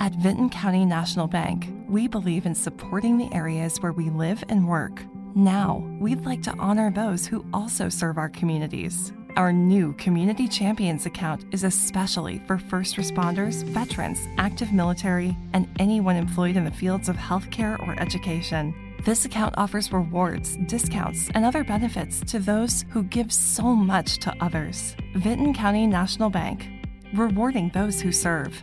At Vinton County National Bank, we believe in supporting the areas where we live and work. Now, we'd like to honor those who also serve our communities. Our new Community Champions account is especially for first responders, veterans, active military, and anyone employed in the fields of healthcare or education. This account offers rewards, discounts, and other benefits to those who give so much to others. Vinton County National Bank, rewarding those who serve.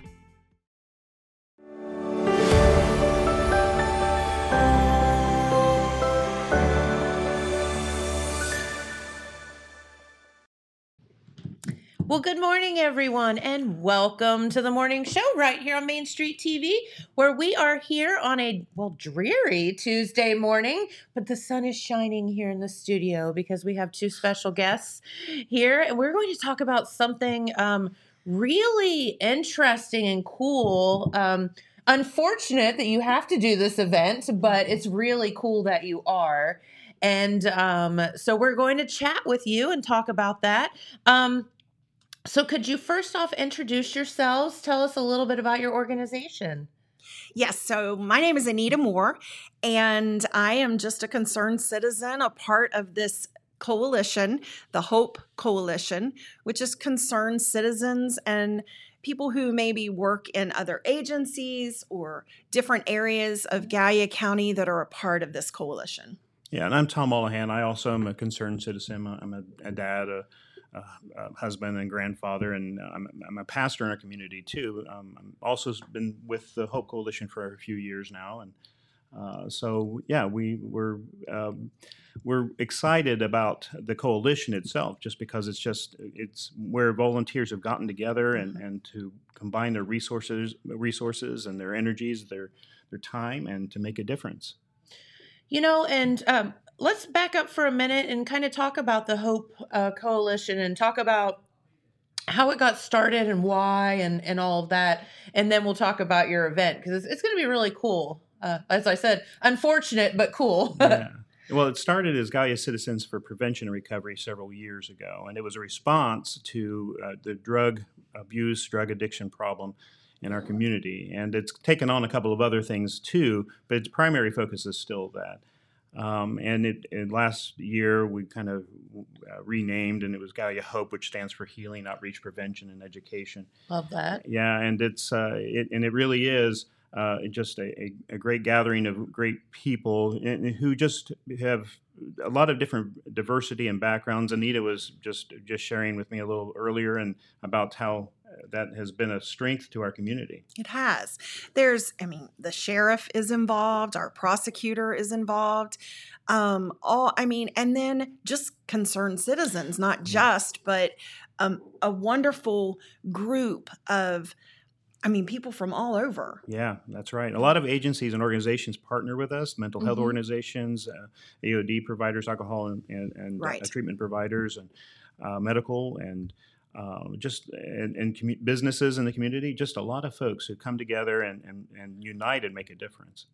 Well, good morning, everyone, and welcome to the morning show right here on Main Street TV, where we are here on a, well, dreary Tuesday morning, but the sun is shining here in the studio because we have two special guests here, and we're going to talk about something um, really interesting and cool. Um, unfortunate that you have to do this event, but it's really cool that you are. And um, so we're going to chat with you and talk about that. Um, so, could you first off introduce yourselves? Tell us a little bit about your organization. Yes, so my name is Anita Moore, and I am just a concerned citizen, a part of this coalition, the Hope Coalition, which is concerned citizens and people who maybe work in other agencies or different areas of Gallia County that are a part of this coalition. Yeah, and I'm Tom Olahan. I also am a concerned citizen. I'm a, a dad, a uh, husband and grandfather, and I'm, I'm, a pastor in our community too. Um, I'm also been with the Hope Coalition for a few years now, and uh, so yeah, we we're um, we're excited about the coalition itself, just because it's just it's where volunteers have gotten together and, mm-hmm. and to combine their resources resources and their energies, their their time, and to make a difference. You know, and um, let's back up for a minute and kind of talk about the Hope uh, Coalition and talk about how it got started and why and, and all of that. And then we'll talk about your event because it's, it's going to be really cool. Uh, as I said, unfortunate, but cool. yeah. Well, it started as Gallia Citizens for Prevention and Recovery several years ago, and it was a response to uh, the drug abuse, drug addiction problem in our community. And it's taken on a couple of other things too, but its primary focus is still that. Um, and it, it, last year we kind of uh, renamed, and it was Gallia Hope, which stands for Healing, Outreach, Prevention, and Education. Love that. Yeah, and it's uh, it, and it really is uh, just a, a, a, great gathering of great people who just have a lot of different diversity and backgrounds. Anita was just just sharing with me a little earlier and about how that has been a strength to our community. It has. There's, I mean, the sheriff is involved, our prosecutor is involved. Um, all, I mean, and then just concerned citizens, not just, but um, a wonderful group of. I mean, people from all over. Yeah, that's right. A lot of agencies and organizations partner with us mental health mm-hmm. organizations, uh, AOD providers, alcohol and, and, and uh, right. uh, treatment providers, and uh, medical and uh, just and, and commu- businesses in the community, just a lot of folks who come together and, and, and unite and make a difference.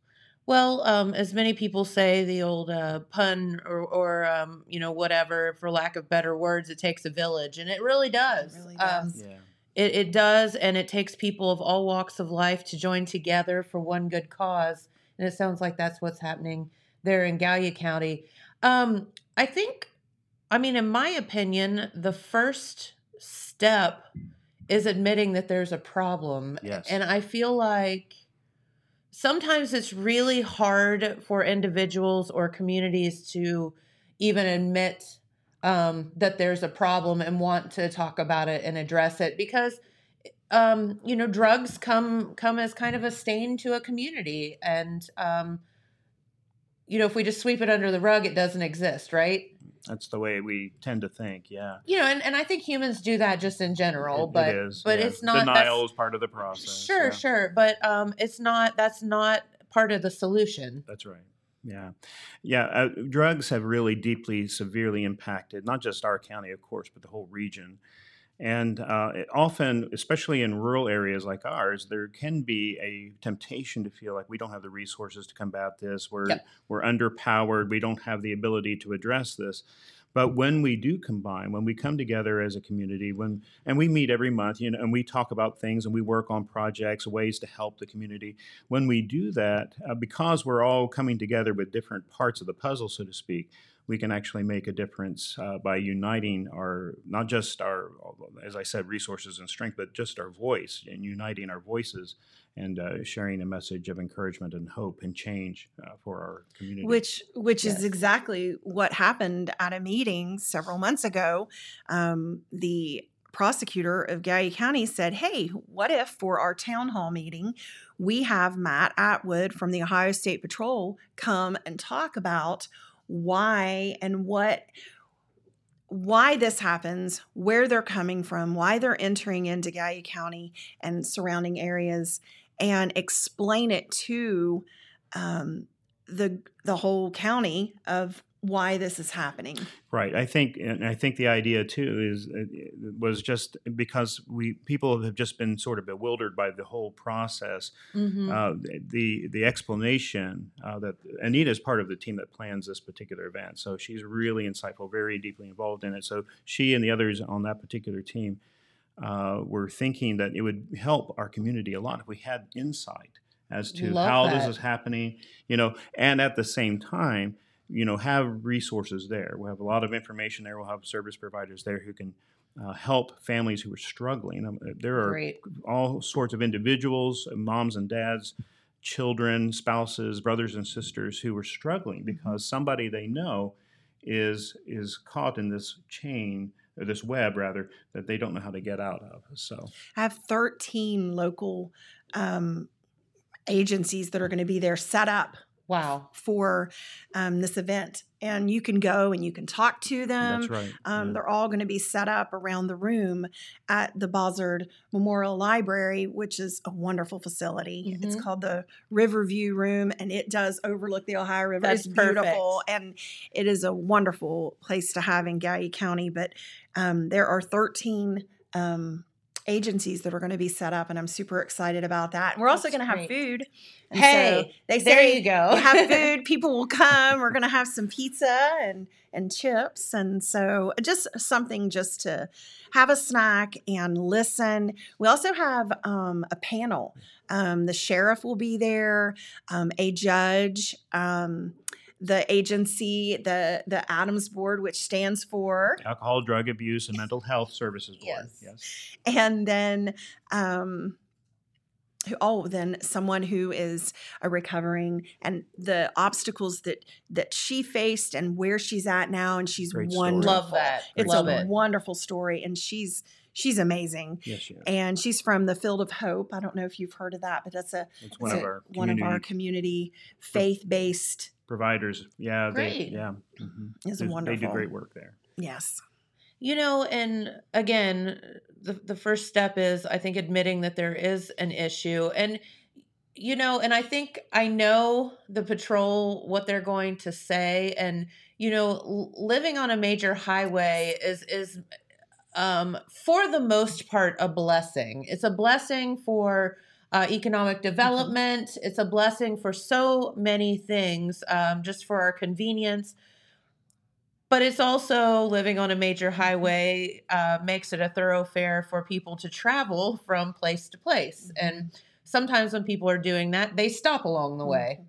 Well, um, as many people say, the old uh, pun or, or um, you know, whatever, for lack of better words, it takes a village, and it really does. It really does. Um, yeah. It, it does, and it takes people of all walks of life to join together for one good cause. And it sounds like that's what's happening there in Gallia County. Um, I think, I mean, in my opinion, the first step is admitting that there's a problem. Yes. And I feel like sometimes it's really hard for individuals or communities to even admit um, that there's a problem and want to talk about it and address it because um, you know drugs come come as kind of a stain to a community and um, you know if we just sweep it under the rug it doesn't exist right That's the way we tend to think. Yeah. You know, and, and I think humans do that just in general, It- but it is, but yeah. it's not denial is part of the process. Sure, yeah. sure, but um, it's not. That's not part of the solution. That's right. Yeah, yeah. Uh, drugs have really deeply, severely impacted not just our county, of course, but the whole region. And uh, it often, especially in rural areas like ours, there can be a temptation to feel like we don't have the resources to combat this. We're Yep. we're underpowered. We don't have the ability to address this. But when we do combine, when we come together as a community, when and we meet every month, you know, and we talk about things and we work on projects, ways to help the community. When we do that, uh, because we're all coming together with different parts of the puzzle, so to speak, we can actually make a difference uh, by uniting our not just our, as I said, resources and strength, but just our voice and uniting our voices and uh, sharing a message of encouragement and hope and change uh, for our community. which which Yes. is exactly what happened at a meeting several months ago. Um, the prosecutor of Gallia County said, "Hey, what if for our town hall meeting we have Matt Atwood from the Ohio State Patrol come and talk about why and what." Why this happens, where they're coming from, why they're entering into Gallia County and surrounding areas, and explain it to um, the the whole county of why this is happening. Right. I think, and I think the idea too is uh, was just because we people have just been sort of bewildered by the whole process. Mm-hmm. Uh, the the explanation uh, that Anita is part of the team that plans this particular event, so she's really insightful, very deeply involved in it. So she and the others on that particular team uh, were thinking that it would help our community a lot if we had insight as to Love how that. this is happening, you know, and at the same time, you know, have resources there. We'll have a lot of information there. We'll have service providers there who can uh, help families who are struggling. Um, there are Great. all sorts of individuals, moms and dads, children, spouses, brothers and sisters who are struggling because somebody they know is is caught in this chain or this web rather that they don't know how to get out of. So I have 13 local um, agencies that are going to be there set up Wow. for um, this event. And you can go and you can talk to them. that's right. Um, yeah. They're all going to be set up around the room at the Bossard Memorial Library, which is a wonderful facility. It's Mhm. called the Riverview Room, and it does overlook the Ohio River. That's it's perfect. beautiful, and it is a wonderful place to have in Gallia County. But um, there are 13 um, agencies that are going to be set up, and I'm super excited about that. And we're also That's going to have great. food. And Hey, so they there you go. have food. People will come. We're going to have some pizza and and chips, and so just something just to have a snack and listen. We also have um, a panel. Um, the sheriff will be there, um, a judge. The agency, the the ADAMH Board, which stands for, Alcohol, drug abuse, and mental health services board. Yes. Yes. and then um, oh, then someone who is a recovering and the obstacles that that she faced and where she's at now, and she's Great story. wonderful. Love that. It's Love a it. wonderful story, and she's she's amazing. Yes, yes. And she's from the Field of Hope. I don't know if you've heard of that, but that's a It's one it's of a- our one of our community community faith based. Providers. Yeah, they, Great. yeah. mhm. Is They- They do great work there. Yes. You know, and again, the the first step is I think admitting that there is an issue. And you know, and I think I know the patrol what they're going to say and you know, l- living on a major highway is is um for the most part a blessing. It's a blessing for uh, economic development. It's a blessing for so many things, um, just for our convenience. But it's also living on a major highway uh, makes it a thoroughfare for people to travel from place to place. And sometimes when people are doing that they stop along the way.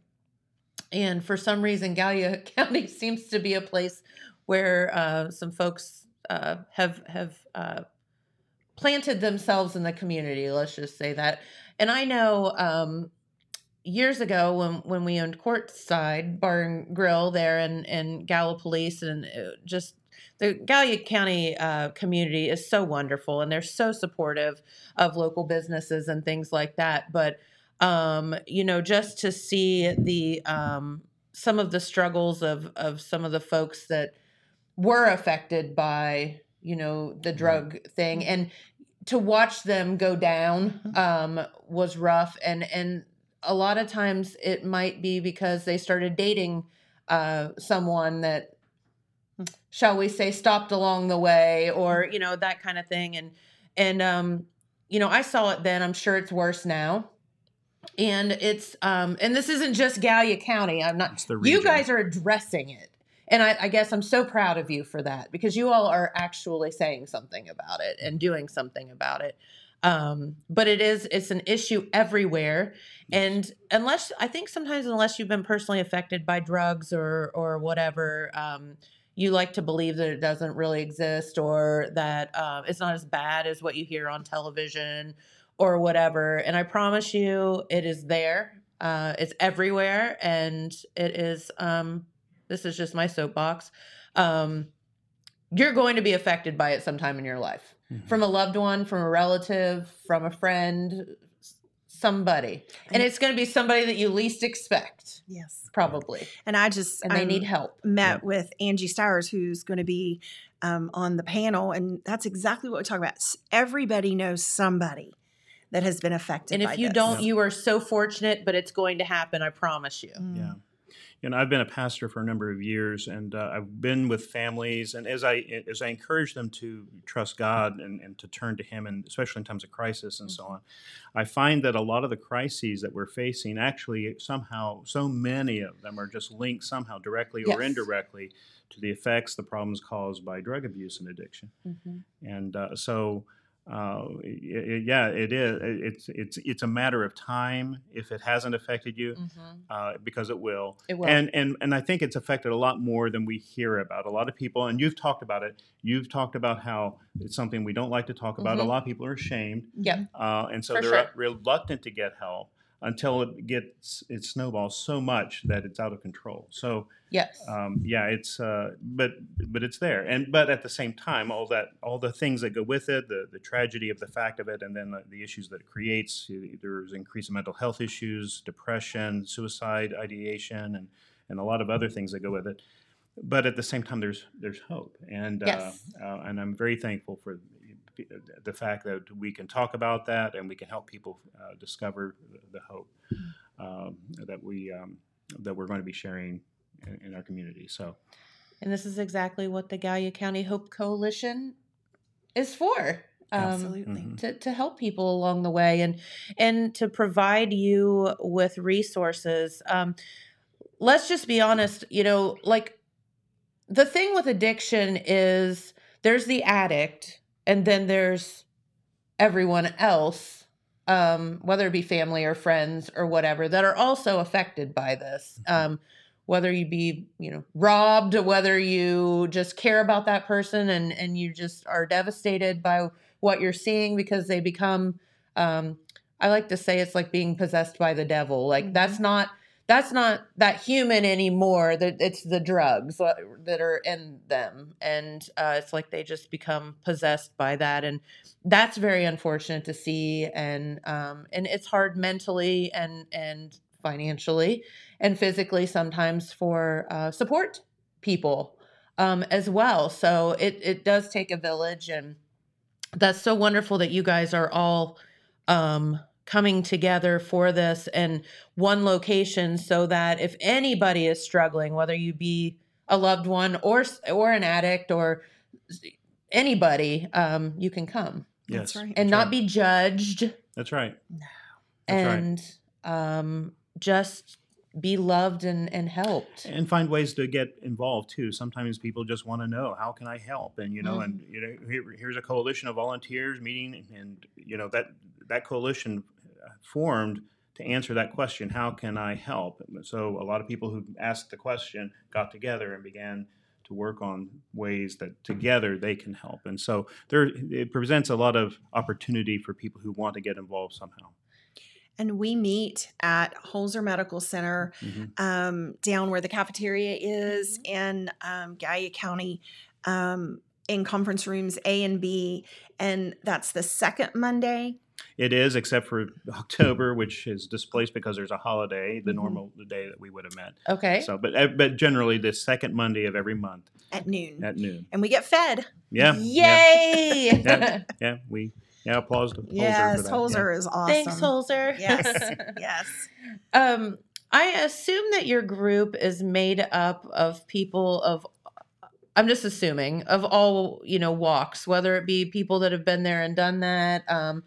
And for some reason gallia county seems to be a place where uh, some folks uh, have have uh, planted themselves in the community let's just say that and i know um, years ago when when we owned Courtside Bar and Grill there in in Gallipolis and just the Gallia County uh, community is so wonderful and they're so supportive of local businesses and things like that. But um, you know, just to see the um, some of the struggles of of some of the folks that were affected by you know the drug thing and to watch them go down um, was rough. And and a lot of times it might be because they started dating uh, someone that shall we say stopped along the way or you know that kind of thing. And and um you know i saw it then. I'm sure it's worse now. And it's um and this isn't just gallia county. I'm not you guys are addressing it and I, I guess i'm so proud of you for that because you all are actually saying something about it and doing something about it um but it is it's an issue everywhere and unless i think sometimes unless you've been personally affected by drugs or or whatever um you like to believe that it doesn't really exist or that uh, it's not as bad as what you hear on television or whatever. And I promise you, it is there. Uh, it's everywhere, and it is. Um, this is just my soapbox. Um, you're going to be affected by it sometime in your life, Mhm. from a loved one, from a relative, from a friend, somebody, and it's going to be somebody that you least expect, Yes. probably, And I just and they um, need help. met with Angie Stowers, who's going to be um, on the panel, and that's exactly what we talk about. Everybody knows somebody that has been affected. And if by you this. don't, you are so fortunate, but it's going to happen. I promise you. Mm. Yeah. You know, I've been a pastor for a number of years, and uh, I've been with families. And as I as I encourage them to trust God and, and to turn to Him, and especially in times of crisis and so on, I find that a lot of the crises that we're facing actually somehow, so many of them are just linked somehow directly or indirectly to the effects, the problems caused by drug abuse and addiction. And uh, so, uh, y- yeah, it is. It's it's it's a matter of time if it hasn't affected you, uh, because it will. It will. And and and I think it's affected a lot more than we hear about. A lot of people, and you've talked about it. You've talked about how it's something we don't like to talk about. A Mhm. lot of people are ashamed, Yep. uh, and so For they're sure. reluctant to get help until it gets it snowballs so much that it's out of control. So Yes. um, yeah, it's uh, but but it's there, and but at the same time, all that all the things that go with it, the the tragedy of the fact of it, and then the, the issues that it creates. There's increased mental health issues, depression, suicide ideation, and and a lot of other things that go with it. But at the same time, there's there's hope, and Yes. uh, uh, and I'm very thankful for the fact that we can talk about that and we can help people uh, discover the, the hope um, that we um, that we're going to be sharing in, in our community. So And this is exactly what the Gallia County Hope Coalition is for. Um, Absolutely. Mhm. to, to help people along the way and and to provide you with resources. Um, let's just be honest, you know, like the thing with addiction is there's the addict and then there's everyone else, um, whether it be family or friends or whatever, that are also affected by this. Um, whether you be, you know, robbed, whether you just care about that person and and you just are devastated by what you're seeing because they become um I like to say it's like being possessed by the devil. Like that's not that's not that human anymore. That it's the drugs that that are in them, and uh, it's like they just become possessed by that, and that's very unfortunate to see. And um, and it's hard mentally and and financially and physically sometimes for uh, support people um, as well. So it it does take a village, and that's so wonderful that you guys are all um, coming together for this and one location so that if anybody is struggling whether you be a loved one or or an addict or anybody um, you can come yes, That's right. and that's not right. be judged That's right. No. That's right. and um, just be loved and, and helped and find ways to get involved too. Sometimes people just want to know how can I help, and you know, and Mm-hmm. you know, here, here's a coalition of volunteers meeting, and you know that that coalition uh, formed to answer that question: How can I help? So a lot of people who asked the question got together and began to work on ways that together they can help, and so there it presents a lot of opportunity for people who want to get involved somehow. And we meet at Holzer Medical Center Mhm. um, down where the cafeteria is in um, Gallia County um, in conference rooms A and B. And that's the second Monday It is, except for October, which is displaced because there's a holiday, the Mhm. normal the day that we would have met. Okay. So, but uh, but generally the second Monday of every month at noon. at noon. and we get fed. Yeah. Yeah. Yay! Yeah. yeah we yeah applause to Holzer yes, for that. Holzer is awesome. Thanks, Holzer. Yes, yes. Um, I assume that your group is made up of people of I'm just assuming of all, you know, walks, whether it be people that have been there and done that, um,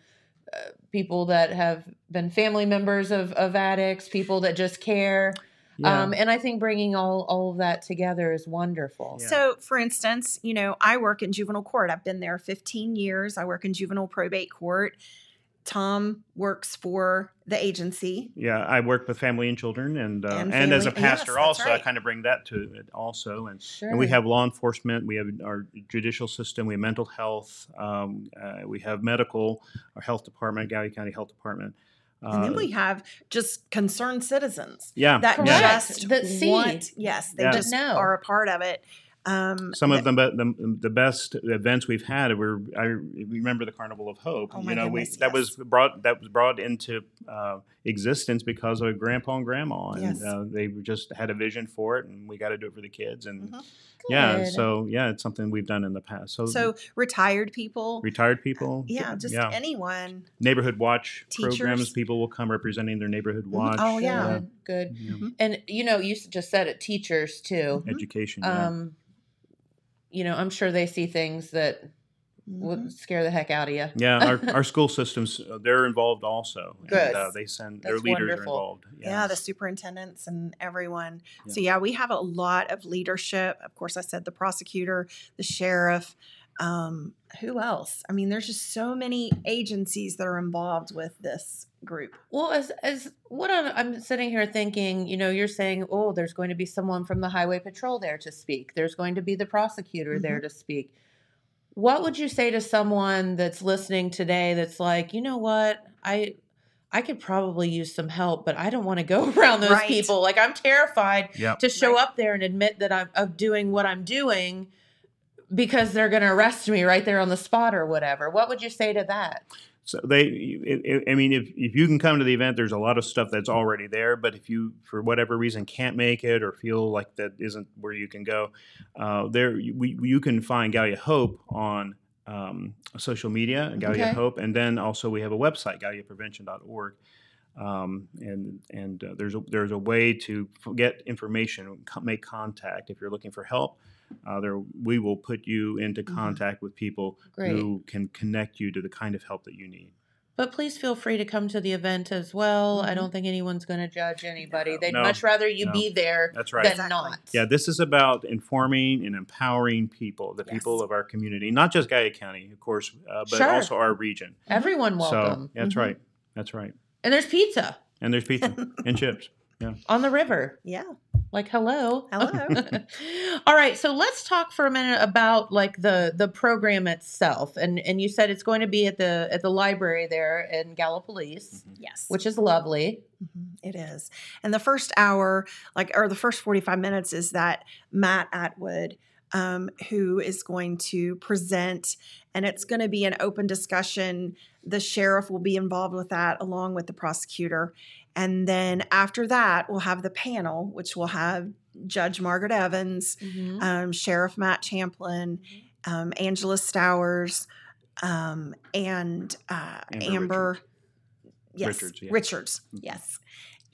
uh, people that have been family members of, of addicts, people that just care. Yeah. Um, and I think bringing all, all of that together is wonderful. Yeah. So, for instance, you know, I work in juvenile court. I've been there 15 years. I work in juvenile probate court. Tom works for the agency. Yeah, I work with family and children, and uh, And and, as a family- yes, pastor, that's also I kind of bring that to it also, and Sure. and we have law enforcement, we have our judicial system, we have mental health, um, uh, we have medical, our health department, Gallia County Health Department, And then uh, we have just concerned citizens yeah, that Correct. just That see. want, yes, they Yeah. just Know. are a part of it. Um, Some of the, the the best events we've had were I remember the Carnival of Hope. Oh my you know, goodness, we that was brought that was brought into uh, existence because of Grandpa and Grandma, and Yes. uh, they just had a vision for it, and we got to do it for the kids, and Mhm. yeah, so yeah, it's something we've done in the past. So, So retired people, retired people, yeah, just yeah, anyone. neighborhood watch programs. People will come representing their neighborhood watch. Oh, yeah. Good. good. yeah, Mhm. And, you know, you just said it, teachers too. Education. yeah. You know, I'm sure they see things that would scare the heck out of you. Yeah, our, our school systems, uh, they're involved also. Good. And, uh, they send, their leaders wonderful. are involved. Yeah. the superintendents and everyone. So Yeah. yeah, we have a lot of leadership. Of course, I said the prosecutor, the sheriff. Um, who else? I mean, there's just so many agencies that are involved with this group. Well, as as what I'm, I'm sitting here thinking, you know, you're saying, oh, there's going to be someone from the highway patrol there to speak. There's going to be the prosecutor there to speak. What would you say to someone that's listening today that's like, you know what, I I could probably use some help, but I don't want to go around those Right. people. Like I'm terrified Yeah. to show Right. up there and admit that I'm of doing what I'm doing because they're going to arrest me right there on the spot or whatever. What would you say to that? So they, I mean, if, if you can come to the event, there's a lot of stuff that's already there. But if you, for whatever reason, can't make it or feel like that isn't where you can go, uh, there we, you can find Gallia Hope on um, social media, Gallia Okay. Hope, and then also we have a website, GalliaPrevention.org. Um, and and uh, there's a, there's a way to get information, make contact if you're looking for help. Uh, there, we will put you into Mhm. contact with people Great. who can connect you to the kind of help that you need. But please feel free to come to the event as well. I Mhm. don't think anyone's going to judge anybody. No, They'd no, much rather you no. be there That's right. than Exactly. not. Yeah, this is about informing and empowering people, the Yes. people of our community, not just Gallia County, of course, uh, but Sure. also our region. Everyone welcome. So that's Mhm. right. That's right. And there's pizza And there's pizza and chips. On the river. Yeah. Like hello. Hello. All right, so let's talk for a minute about like the the program itself. And and you said it's going to be at the at the library there in Gallipolis, Yes. which is lovely. Mhm, It is. And the first hour, like, or the first 45 minutes is that Matt Atwood, um, who is going to present, and it's going to be an open discussion. The sheriff will be involved with that along with the prosecutor. And then after that, we'll have the panel, which will have Judge Margaret Evans, um, Sheriff Matt Champlin, um, Angela Stowers, um, and uh, Amber Amber, yes, Richards, yeah. Richards, yes.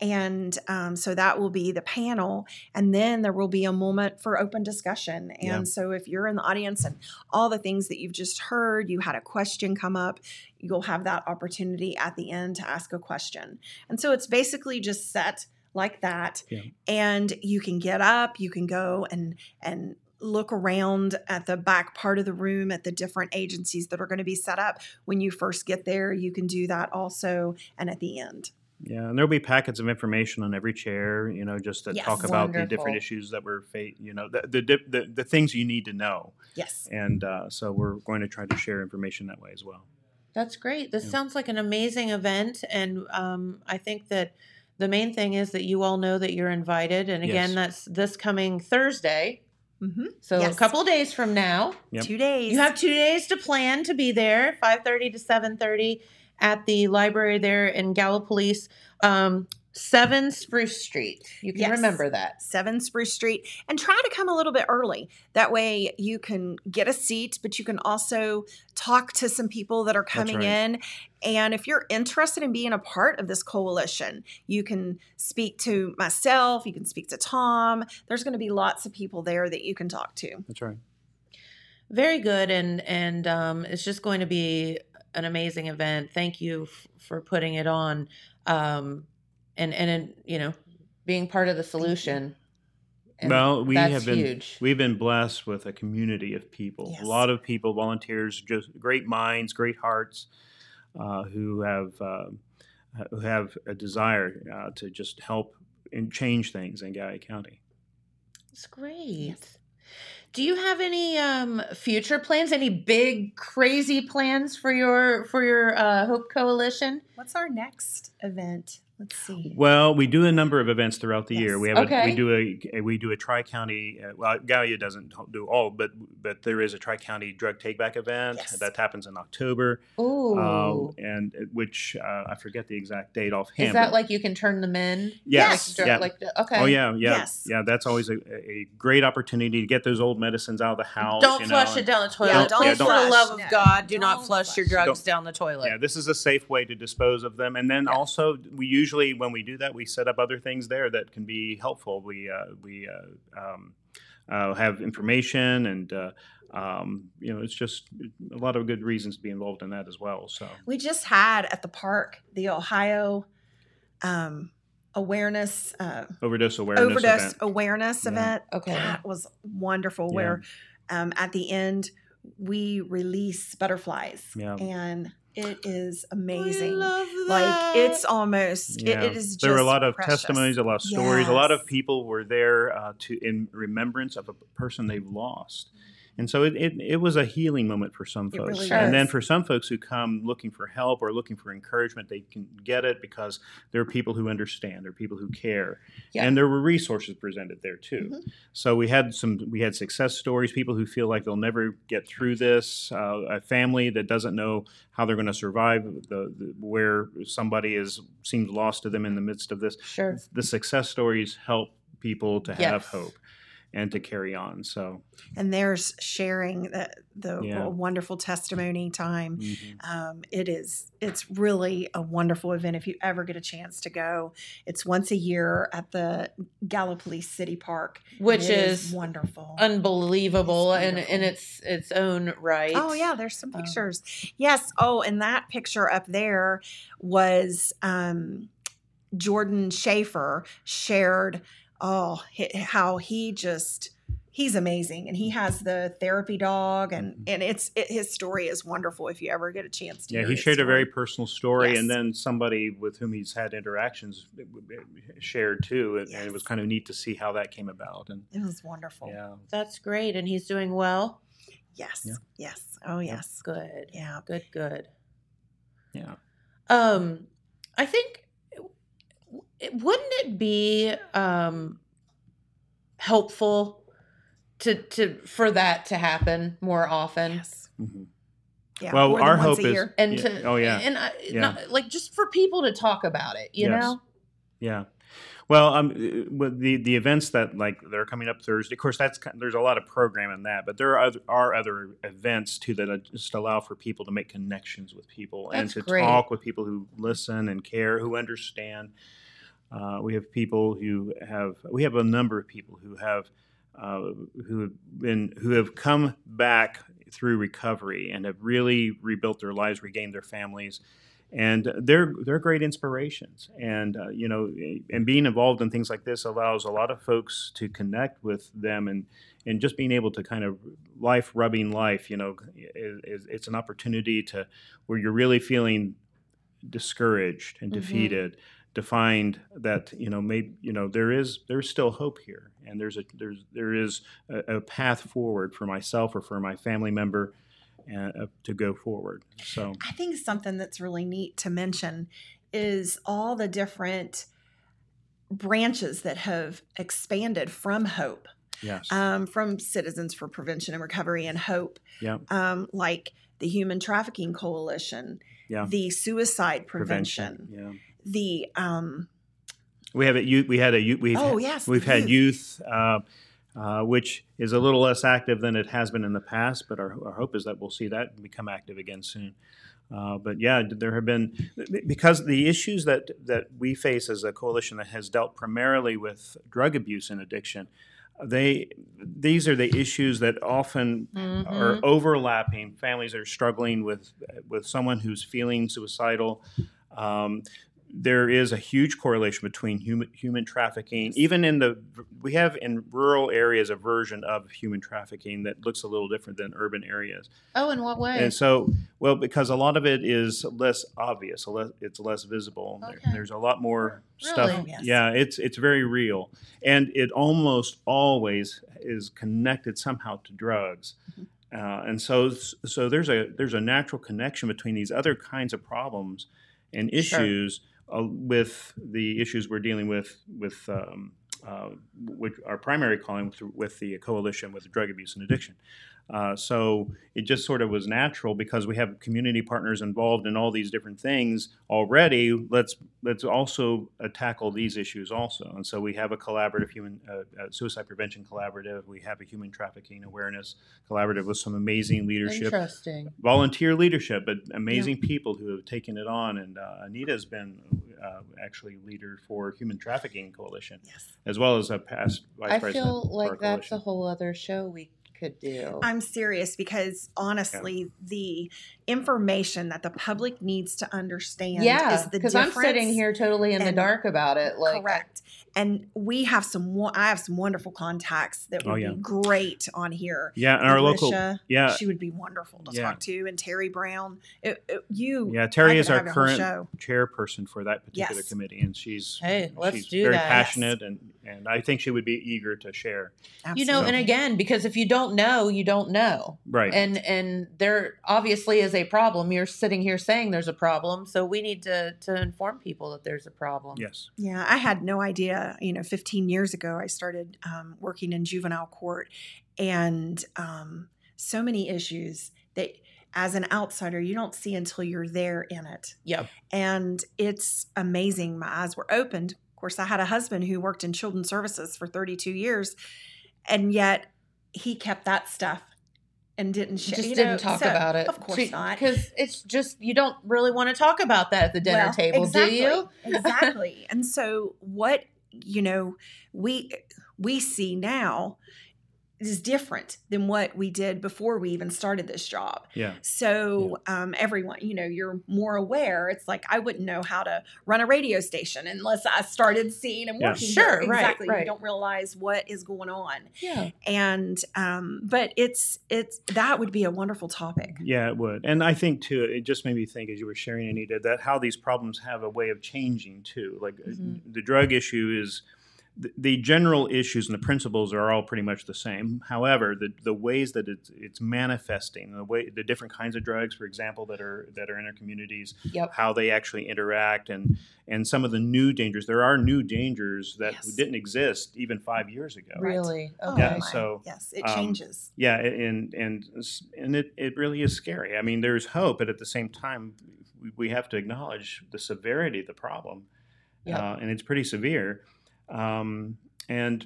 And um, so that will be the panel. And then there will be a moment for open discussion. And Yeah. so if you're in the audience and all the things that you've just heard, you had a question come up, you'll have that opportunity at the end to ask a question. And so it's basically just set like that. Yeah. And you can get up, you can go and and look around at the back part of the room at the different agencies that are going to be set up when you first get there. You can do that also and at the end. Yeah, and there'll be packets of information on every chair, you know, just to Yes. talk about the different issues that we're fa- you know, the the, dip- the the things you need to know. Yes. And uh, so we're going to try to share information that way as well. That's great. This Yeah. sounds like an amazing event, and um, I think that the main thing is that you all know that you're invited. And again, Yes. that's this coming Thursday, hmm so a couple of days from now. Yep. Two days. You have two days to plan to be there, five thirty to seven thirty, at the library there in Gallipolis. Um, 7 Spruce Street. You can Yes. remember that. 7 Spruce Street and try to come a little bit early. That way you can get a seat, but you can also talk to some people that are coming right. in. And if you're interested in being a part of this coalition, you can speak to myself, you can speak to Tom. There's going to be lots of people there that you can talk to. That's right. Very good, and and um, it's just going to be an amazing event. Thank you f- for putting it on, um, and and you know, being part of the solution. And well, we that's have been huge. we've been blessed with a community of people. Yes. A lot of people, volunteers, just great minds, great hearts, uh, who have uh, who have a desire uh, to just help and change things in Gallia County. It's great. Do you have any um, future plans? Any big crazy plans for your for your uh, Hope Coalition? What's our next event? Let's see. Well, we do a number of events throughout the year. We have Okay. a, we do a, a we do a tri county. Uh, well, Gallia doesn't do all, but but there is a tri county drug take back event Yes. that happens in October, Ooh, um, and uh, which uh, I forget the exact date offhand. is that like you can turn them in? Yes. Like, Yeah. like okay. Oh yeah, yeah, Yes. yeah. That's always a, a great opportunity to get those old medicines out of the house. Don't you know, flush and- it down the toilet. Yeah, don't Please, for the flush, love of no. God, do not Don't flush your drugs Don't- down the toilet. Yeah, this is a safe way to dispose of them, and then Yeah. also we usually when we do that we set up other things there that can be helpful. We uh, we uh, um, uh, have information, and uh, um, you know it's just a lot of good reasons to be involved in that as well. So We just had at the park the Ohio um, awareness uh, overdose awareness overdose event. awareness Yeah. event. Okay. that was wonderful. Yeah. Where um, at the end we release butterflies, Yeah. and it is amazing. love Like it's almost it- it is. Just there were a lot of precious. testimonies, a lot of stories. A lot of people were there uh, to in remembrance of a person they've lost, and so it, it, it was a healing moment for some folks. really and then for some folks who come looking for help or looking for encouragement, they can get it because there are people who understand, there are people who care, Yeah. and there were resources presented there too. Mhm. So we had some we had success stories, people who feel like they'll never get through this, uh, a family that doesn't know how they're going to survive the, the where somebody is seems lost to them in the midst of this. Sure. The success stories help people to have Yes. hope and to carry on. So and there's sharing the the Yeah. wonderful testimony time. mhm. Um, it is it's really a wonderful event if you ever get a chance to go. It's once a year at the Gallipolis City Park, and Which is, wonderful. unbelievable It's and in its its own right. Oh yeah, there's some Um, pictures. yes. Oh, and that picture up there was um, Jordan Schaefer shared. Oh, how he just he's amazing, and he has the therapy dog, and Mhm. and it's it, his story is wonderful. If you ever get a chance to, Yeah, hear he his shared a very personal story, and then somebody with whom he's had interactions shared too, and, and it was kind of neat to see how that came about. And It was wonderful. yeah, That's great. And he's doing well. Yes. Yeah. Yes. Oh yes. Good. Yeah. Good, good. yeah. Um, I think it, wouldn't it be um helpful to to for that to happen more often? Yes. Mhm. Yeah. Well, our hope is- year. And Yeah. to Oh, yeah. and I, Yeah. not, like just for people to talk about it, you Yes. know. Yeah. Well, um, with the the events that like they're coming up Thursday. Of course, that's there's a lot of program in that, but there are other, are other events too that uh, just allow for people to make connections with people and to great. talk with people who listen and care, who understand. Uh, we have people who have we have a number of people who have uh, who have been who have come back through recovery and have really rebuilt their lives, regained their families, and they're they're great inspirations. And uh, you know, and being involved in things like this allows a lot of folks to connect with them and and just being able to kind of life rubbing life. You know, is, is, it's an opportunity to where you're really feeling discouraged and Mhm. defeated to find that you know maybe you know there is there's still hope here. And there's a there's there is a, a path forward for myself or for my family member uh, to go forward. So I think something that's really neat to mention is all the different branches that have expanded from Hope, yes. um, from Citizens for Prevention and Recovery and Hope, yeah um, like the Human Trafficking Coalition Yeah. the suicide prevention, Yeah. The um, We have a youth. We had a youth. We've, Oh, yes, We've had youth, uh, uh, which is a little less active than it has been in the past. But our, our hope is that we'll see that become active again soon. Uh, but yeah, there have been because the issues that that we face as a coalition that has dealt primarily with drug abuse and addiction. They these are the issues that often are overlapping. Families are struggling with with someone who's feeling suicidal. Um, there is a huge correlation between human human trafficking. Even in the we have in rural areas a version of human trafficking that looks a little different than urban areas. Oh, in what way? And so, well, because a lot of it is less obvious, less, it's less visible. There- Okay. there's a lot more stuff. Really? Yes. Yeah, it's it's very real, and it almost always is connected somehow to drugs. Mm-hmm. Uh, and so, so there's a there's a natural connection between these other kinds of problems and issues uh, with the issues we're dealing with with um, uh, our primary calling with, with the coalition with drug abuse and addiction. Uh, so it just sort of was natural because we have community partners involved in all these different things already. Let's let's also uh, tackle these issues also. And so we have a collaborative human uh, uh, suicide prevention collaborative. We have a human trafficking awareness collaborative with some amazing leadership Interesting. volunteer leadership, but amazing people who have taken it on. And uh, Anita's been uh, actually leader for Human Trafficking Coalition, yes. as well as a past vice I president. feel for our like that's a whole other show we could do. I'm serious because honestly, the information that the public needs to understand yeah, is the because difference. I'm sitting here totally in the dark about it. Like, Correct. And we have some. I have some wonderful contacts that oh, would Oh, yeah. be great on here. yeah, and our local yeah she would be wonderful to Yeah. talk to, and Terry Brown. It- it- you, yeah Terry is our have a whole current chairperson for that particular Yes. committee, and she's Hey, let's she's do very that. passionate, and and I think she would be eager to share. you know, and again, because if you don't know, you don't know. Right. And and there obviously is a problem. You're sitting here saying there's a problem, so we need to to inform people that there's a problem. yes. Yeah, I had no idea. You know, 15 years ago, I started um, working in juvenile court, and um, so many issues that, as an outsider, you don't see until you're there in it. Yep. And it's amazing. My eyes were opened. Of course, I had a husband who worked in children's services for 32 years, and yet he kept that stuff and didn't share. Just you didn't know, talk so- about it. Of course not. Because it's just you don't really want to talk about that at the dinner Well, table, exactly, do you? exactly. And so what you know we we see now is different than what we did before we even started this job. Yeah. So um, everyone, you know, you're more aware. It's like I wouldn't know how to run a radio station unless I started seeing and Yeah. working. Sure, there. right, exactly. right. You don't realize what is going on, Yeah. and um, but it's it's that would be a wonderful topic. Yeah, it would. And I think too, it just made me think as you were sharing, Anita, that how these problems have a way of changing too. Like Mhm. the drug issue is the, the general issues and the principles are all pretty much the same. However, the, the ways that it's, it's manifesting, the way the different kinds of drugs, for example, that are that are in our communities, Yep. how they actually interact, and and some of the new dangers. There are new dangers that Yes. didn't exist even five years ago. Really? Oh, Okay. Yeah, my. so, yes, it um, changes. Yeah, and and and it, it really is scary. I mean, there's hope, but at the same time, we, we have to acknowledge the severity of the problem, Yep. uh, and it's pretty severe. Um, and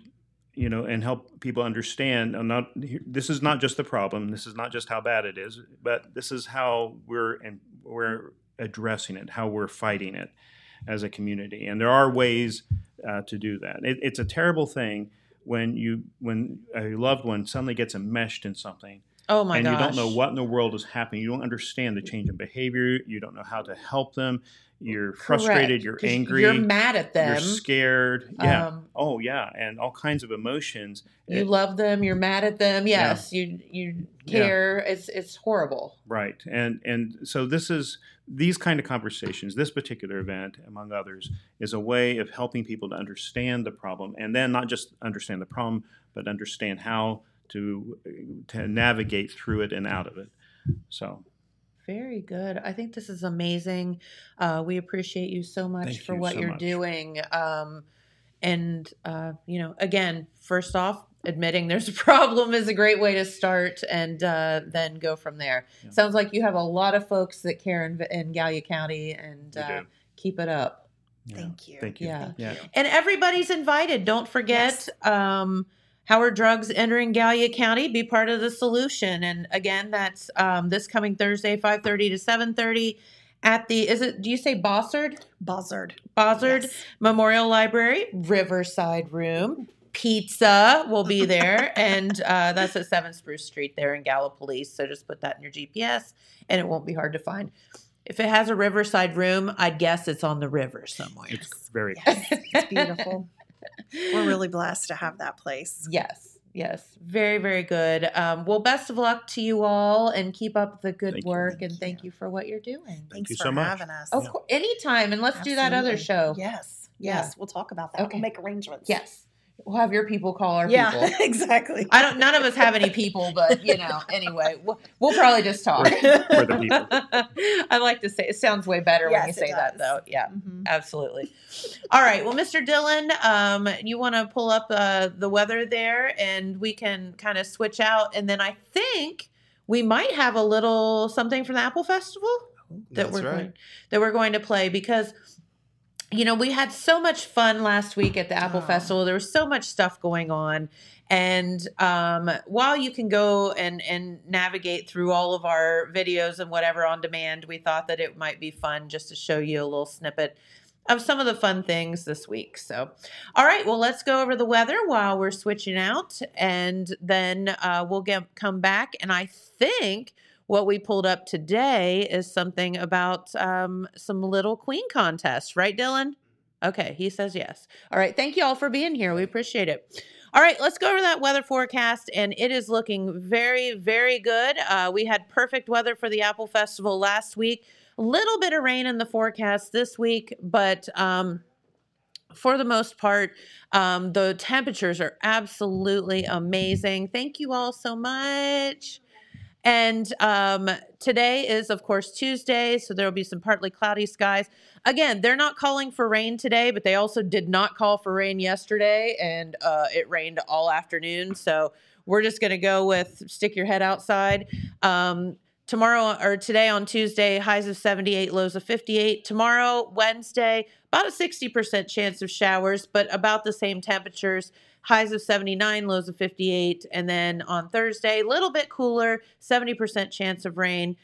you know, and help people understand. I'm not. This is not just the problem. This is not just how bad it is, but this is how we're and we're addressing it, how we're fighting it as a community. And there are ways uh, to do that. It, it's a terrible thing when you when a loved one suddenly gets enmeshed in something Oh my god. and gosh. you don't know what in the world is happening. You don't understand the change in behavior. You don't know how to help them. You're frustrated. Correct, you're angry. You're mad at them. You're scared. Yeah. Um, oh yeah, and all kinds of emotions. you It- love them. You're mad at them. Yes. You you Yeah. care. It's it's horrible. Right, and and so this is these kind of conversations. This particular event, among others, is a way of helping people to understand the problem, and then not just understand the problem, but understand how to to navigate through it and out of it. So Very good. I think this is amazing. Uh, we appreciate you so much Thank for you what so you're much. doing. Um, and uh, you know, again, first off, admitting there's a problem is a great way to start and uh, then go from there. Yeah. Sounds like you have a lot of folks that care in, in Gallia County and uh, keep it up. Yeah. Thank you. Thank you. Yeah. Yeah. And everybody's invited. Don't forget um, Howard Drugs entering Gallia County. Be part of the solution. And again, that's um, this coming Thursday, 5.30 to 7.30 at the, is it, do you say Bossard? Buzzard. Bossard Yes. Memorial Library, Riverside Room. Pizza will be there, and uh, that's at 7 Spruce Street there in Gallipolis. So just put that in your GPS, and it won't be hard to find. If it has a Riverside Room, I'd guess it's on the river somewhere. It's very Yes, it's beautiful. We're really blessed to have that place. Yes, yes, very, very good. Um, well, best of luck to you all, and keep up the good Thank you. work, Thank and thank you. you for what you're doing. Thanks you for so much. having us. Of course, anytime, and let's do that other show. Yes. Yeah. Yes. We'll talk about that. Okay. We'll make arrangements. Yes, we'll have your people call our Yeah, people. exactly. I don't. None of us have any people, but you know. Anyway, we'll, we'll probably just talk. We're the people. I like to say it sounds way better when you Yes, it say that, though. Yeah, Mhm. absolutely. All right. Well, Mr. Dillon, um, you want to pull up uh, the weather there, and we can kind of switch out, and then I think we might have a little something from the Apple Festival that That's we're right. going that we're going to play because you know we had so much fun last week at the Apple Oh. Festival. There was so much stuff going on, and um, while you can go and and navigate through all of our videos and whatever on demand, we thought that it might be fun just to show you a little snippet of some of the fun things this week. So, all right, well, let's go over the weather while we're switching out, and then uh, we'll get come back. And I think what we pulled up today is something about um, some little queen contests, right, Dylan? Okay, he says yes. All right, thank you all for being here. We appreciate it. All right, let's go over that weather forecast, and it is looking very, very good. Uh, we had perfect weather for the Apple Festival last week. A little bit of rain in the forecast this week, but um, for the most part, um, the temperatures are absolutely amazing. Thank you all so much. And um, today is, of course, Tuesday, so there will be some partly cloudy skies. Again, they're not calling for rain today, but they also did not call for rain yesterday, and uh, it rained all afternoon. So we're just going to go with stick your head outside. Um, tomorrow or today on Tuesday, highs of 78, lows of 58. Tomorrow, Wednesday, about a 60% chance of showers, but about the same temperatures. Highs of 79, lows of 58. And then on Thursday, a little bit cooler, 70% chance of rain.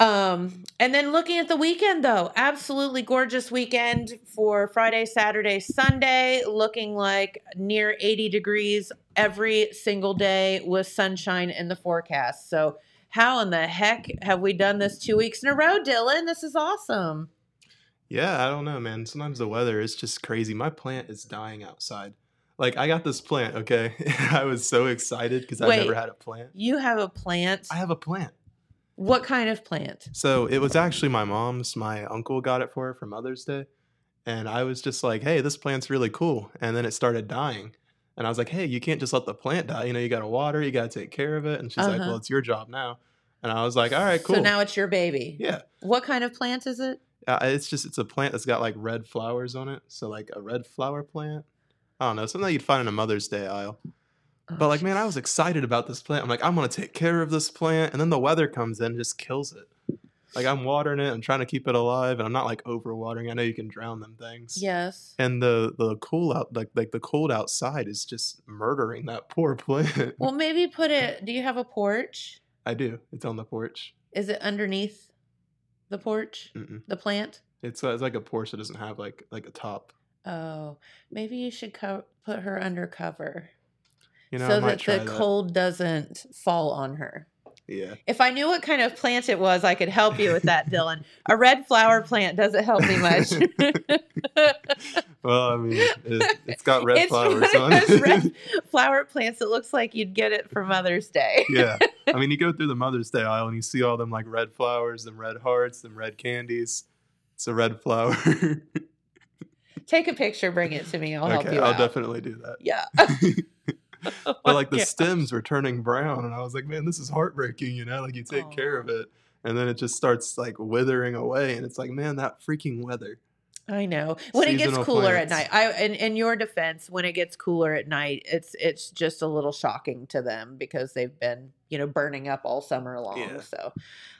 Um, and then looking at the weekend though, absolutely gorgeous weekend for Friday, Saturday, Sunday, looking like near 80 degrees every single day with sunshine in the forecast. So how in the heck have we done this two weeks in a row, Dylan? This is awesome. Yeah, I don't know, man. Sometimes the weather is just crazy. My plant is dying outside. Like I got this plant, okay? I was so excited because I never had a plant. You have a plant. I have a plant. What kind of plant? So it was actually my mom's. My uncle got it for her for Mother's Day. And I was just like, hey, this plant's really cool. And then it started dying. And I was like, hey, you can't just let the plant die. You know, you got to water, you got to take care of it. And she's like, Uh-huh. well, it's your job now. And I was like, all right, cool. So now it's your baby. yeah. What kind of plant is it? Uh, it's just, it's a plant that's got like red flowers on it. So like a red flower plant. I don't know, something you'd find in a Mother's Day aisle. But like, man, I was excited about this plant. I'm like, I'm gonna take care of this plant, and then the weather comes in and just kills it. Like I'm watering it, I'm trying to keep it alive, and I'm not like overwatering. I know you can drown them things. Yes. And the the cool out like like the cold outside is just murdering that poor plant. Well, maybe put it. Do you have a porch? I do. It's on the porch. Is it underneath the porch? Mm-mm. The plant? It's, uh, it's like a porch that doesn't have like like a top. Oh, maybe you should co- put her under cover You know, so that the that. cold doesn't fall on her. Yeah. If I knew what kind of plant it was, I could help you with that, Dylan. A red flower plant doesn't help me much. Well, I mean, it, it's got red It's flowers on it. red flower plants. It looks like you'd get it for Mother's Day. yeah. I mean, you go through the Mother's Day aisle and you see all them like red flowers, them red hearts, them red candies. It's a red flower. Take a picture, bring it to me. I'll help okay, you I'll out. definitely do that. Yeah. But like the Yeah. stems were turning brown, and I was like, man, this is heartbreaking. You know, like you take care of it, and then it just starts like withering away, and it's like, man, that freaking weather. I know. When it gets Seasonal cooler at night, I in, in your defense, when it gets cooler at night, it's it's just a little shocking to them because they've been you know burning up all summer long. Yeah. So,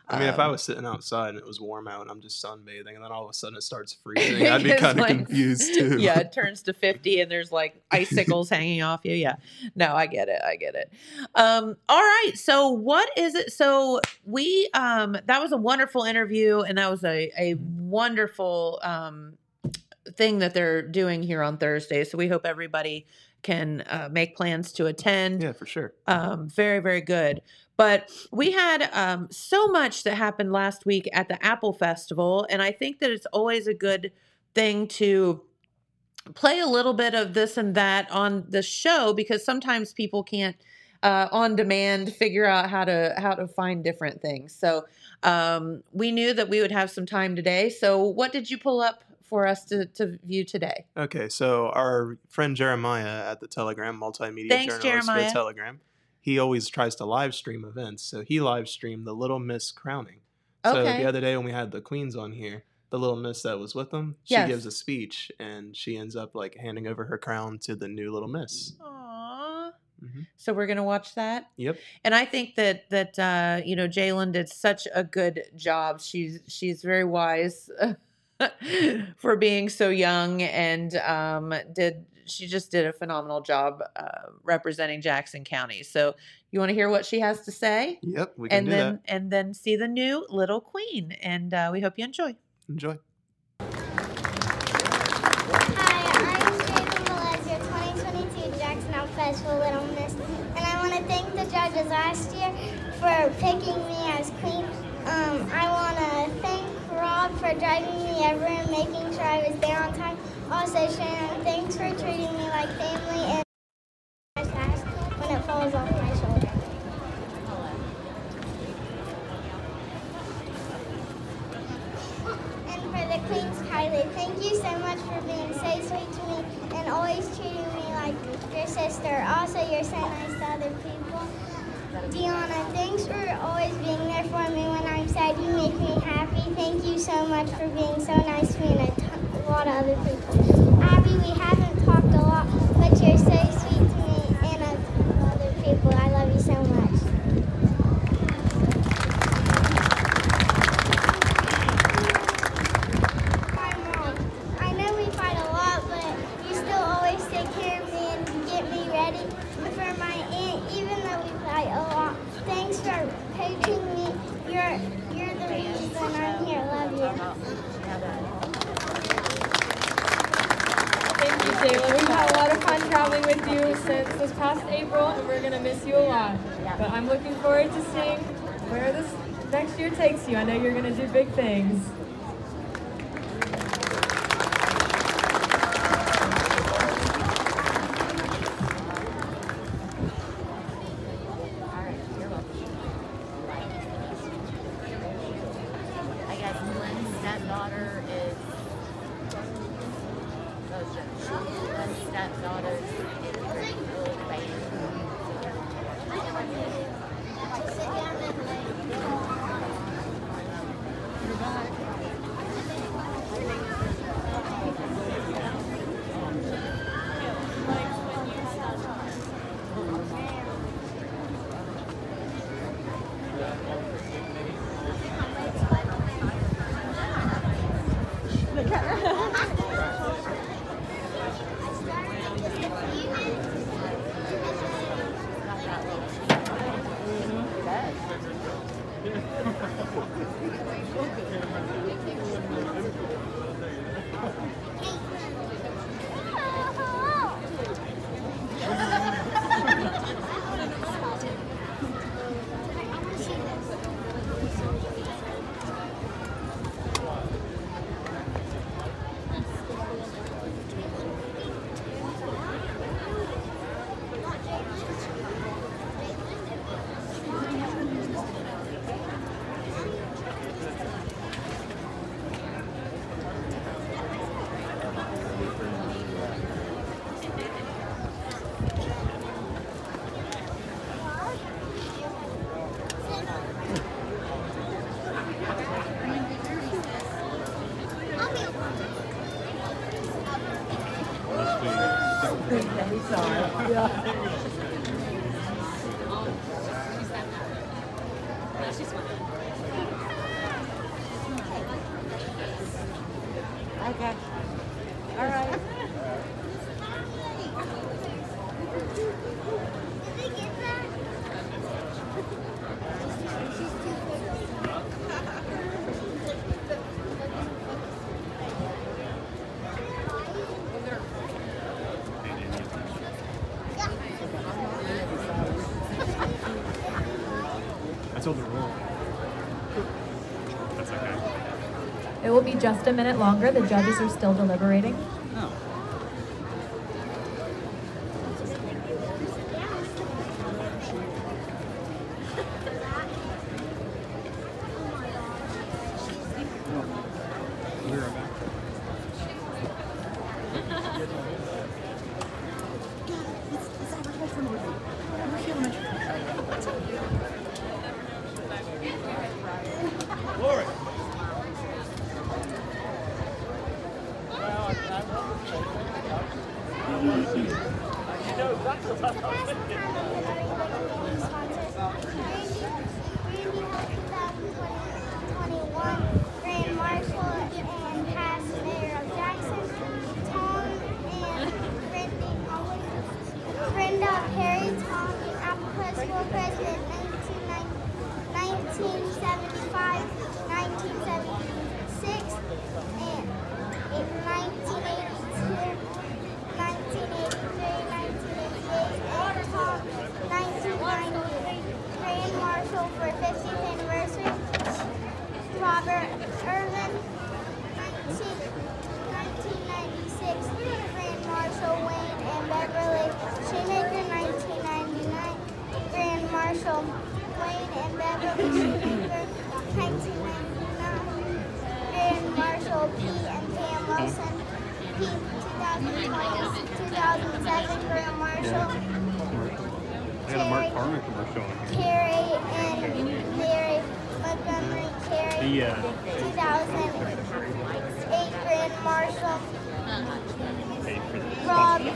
I mean, if I um, was sitting outside and it was warm out and I'm just sunbathing, and then all of a sudden it starts freezing, I'd be kind of like- confused too. yeah, it turns to 50 and there's like icicles hanging off you. Yeah. No, I get it. I get it. Um, all right. So what is it? So we um that was a wonderful interview and that was a, a wonderful um thing that they're doing here on Thursday. So we hope everybody can uh, make plans to attend. Yeah, for sure. um, very very good. But we had um, so much that happened last week at the apple festival and i think that it's always a good thing to play a little bit of this and that on the show because sometimes people can't uh, on demand figure out how to how to find different things. So um, we knew that we would have some time today. So what did you pull up for us to, to view today Okay, so our friend Jeremiah at the Telegram, multimedia Thanks, journalist Jeremiah. for Telegram, he always tries to live stream events. So he live streamed the Little Miss crowning. So Okay. the other day when we had the queens on here, the Little Miss that was with them, she Yes. gives a speech and she ends up like handing over her crown to the new Little Miss. Aww. Mhm. so we're gonna watch that Yep. and I think that that uh, you know Jalen did such a good job. She's she's very wise for being so young, and um, did she just did a phenomenal job uh, representing Jackson County. So you want to hear what she has to say, Yep, we can and do then that. and then see the new Little Queen, and uh, we hope you enjoy. Enjoy. Hi, I'm Jaden Velez, your 2022 Jackson Out Festival Little Miss, and I want to thank the judges last year for picking me as queen. Um, I want to thank Rob for driving me ever and making sure I was there on time. Also, Shannon, thanks for treating me like family and when it falls off my shoulder. And for the Queen's Kylie, thank you so much for being so sweet to me and always treating me like your sister. Also, you're so nice to other people. Deanna, thanks for always being there for me when I'm sad. You make me happy. Thank you so much for being so nice to me and a, ton, a lot of other people. Abby, we haven't talked a lot, but you're so sweet to me and a, other people. I love you so much. My mom. I know we fight a lot, but you still always take care of me and get me ready. For my aunt, even though we fight a lot, thanks for coaching me. You're you're the reason I'm here. Love you. Thank you, Jayla. We've had a lot of fun traveling with you since this past April, and we're gonna miss you a lot. But I'm looking forward to seeing where this next year takes you. I know you're gonna do big things. Just a minute longer. The judges are still deliberating. Brenda Perry, Tom Apple Festival President 1975, 1976, and 1982, 1983, 1988, and Tom 1990 Grand Marshal for 50th anniversary. Robert Irvin, 19, 1996, Grand Marshal Wayne and Beverly Shoemaker, 1999, Grand Marshal Wayne and Beverly Shoemaker, 1999, Grand Marshal P and Pam Wilson, P 2020, 2007, Grand Marshal I got a Mark Farmer commercial on here. Carrie and Mary Montgomery Uh, 2008 Grand Marshal. Rob and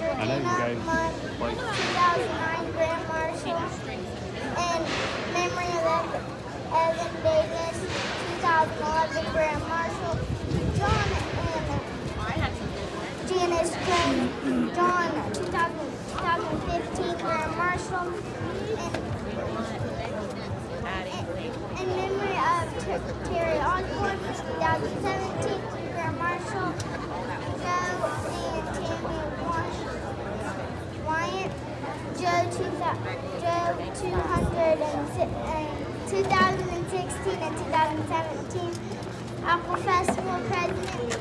I know you guys Munn. 2009 Grand Marshal. And memory of Ev- Evan Davis. 2011 Grand Marshal. John and Janice Jones. John 2000, 2015 Grand Marshal. And in memory of Ter- Terry Osborne, 2017, Grand Marshal, Joe and Tammy Wy- Wyatt, Joe, 2000, Joe 200 and, si- and 2016 and 2017, Apple Festival President,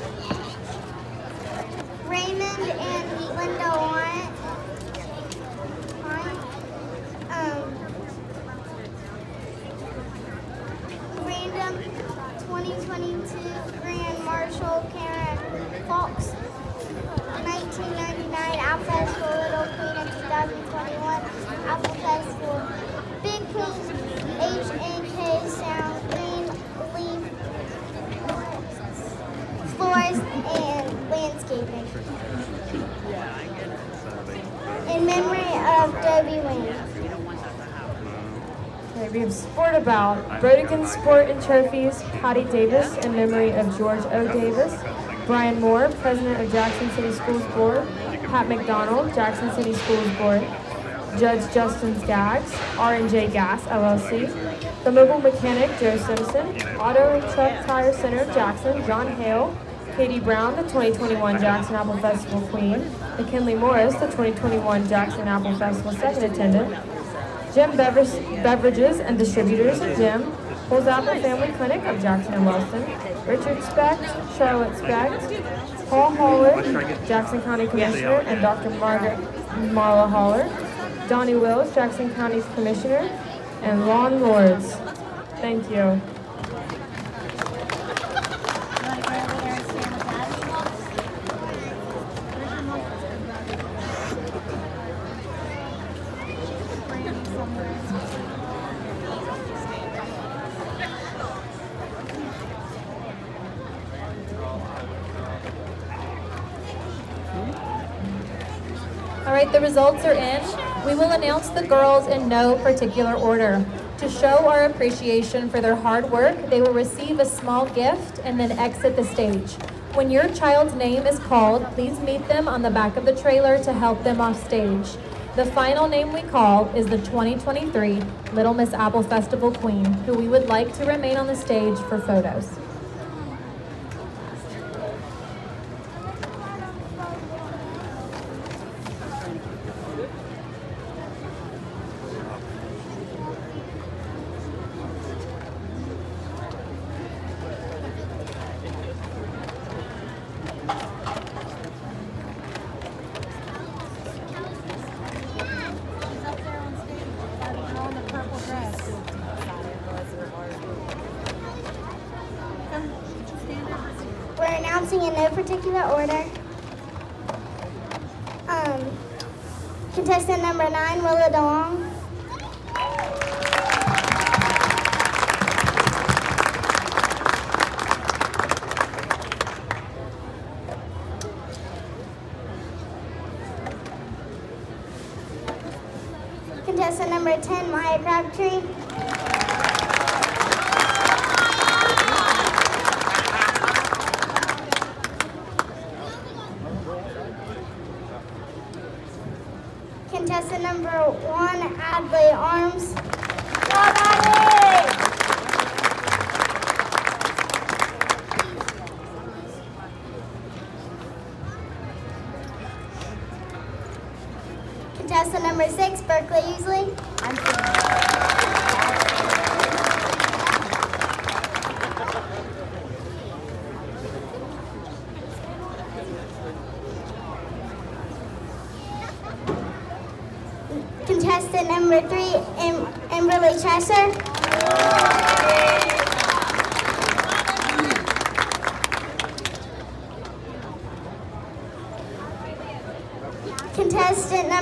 Raymond and Linda. Wyatt. Um, Random 2022 Grand Marshal Karen Fox. 1999 Apple Festival Little Queen in 2021 Apple Festival Big H&K Sound Green Leaf Floors and Landscaping. In memory of Debbie Wayne. Okay, we have Sport About, Burdekin Sport and Trophies, Patty Davis in memory of George O. Davis, Brian Moore, President of Jackson City Schools Board, Pat McDonald, Jackson City Schools Board, Judge Justin Skaggs, R&J Gas LLC, the Mobile Mechanic Joe Simpson, Auto Truck Tire Center Jackson John Hale, Katie Brown, the 2021 Jackson Apple Festival Queen, McKinley Morris, the 2021 Jackson Apple Festival Second Attendant, Jim Bever- Beverages and Distributors of Jim, Holz Apple Family Clinic of Jackson and Wilson, Richard Specht, Charlotte Specht, Paul Howard, Jackson County Commissioner, and Dr. Margaret Marla Holler, Donnie Wills, Jackson County's Commissioner, and Lon Lords. Thank you. All right, the results are in. We will announce the girls in no particular order. To show our appreciation for their hard work, they will receive a small gift and then exit the stage. When your child's name is called, please meet them on the back of the trailer to help them off stage. The final name we call is the 2023 Little Miss Apple Festival Queen, who we would like to remain on the stage for photos.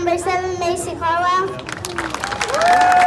Number seven, Macy Carwell.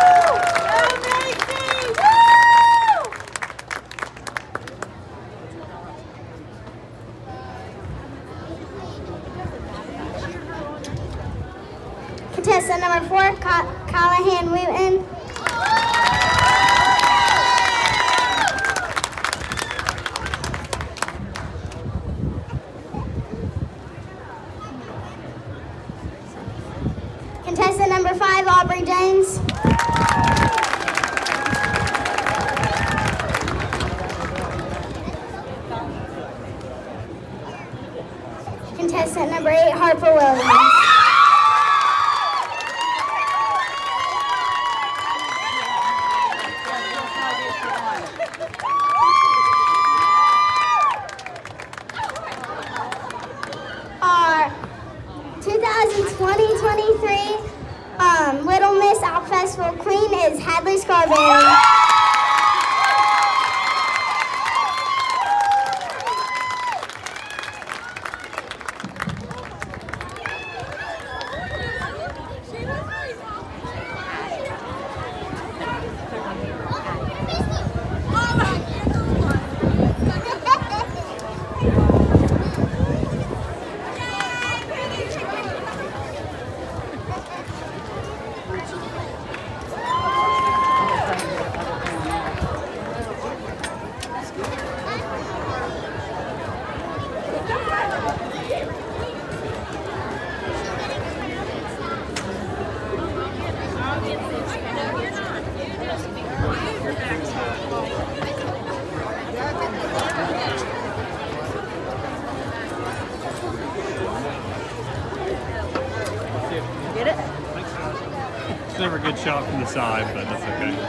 Shot from the side, but that's okay.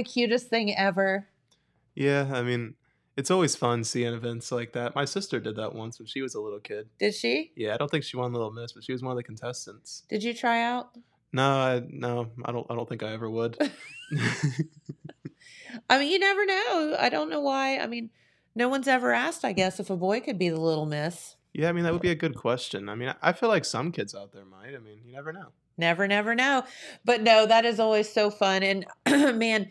The cutest thing ever? Yeah, I mean, it's always fun seeing events like that. My sister did that once when she was a little kid. Did she? Yeah, I don't think she won Little Miss, but she was one of the contestants. Did you try out? No, I, no, I don't. I don't think I ever would. I mean, you never know. I don't know why. I mean, no one's ever asked, I guess, if a boy could be the little miss. yeah, I mean that would be a good question. I mean, I feel like some kids out there might. I mean, you never know. Never, never know. But no, that is always so fun. And man,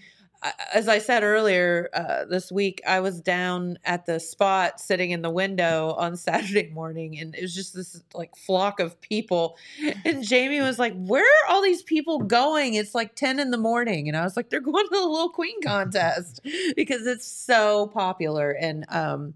as I said earlier uh, this week, I was down at the spot sitting in the window on Saturday morning, and it was just this like flock of people. And Jamie was like, Where are all these people going? It's like 10 in the morning. And I was like, They're going to the Little Queen contest because it's so popular. And, um,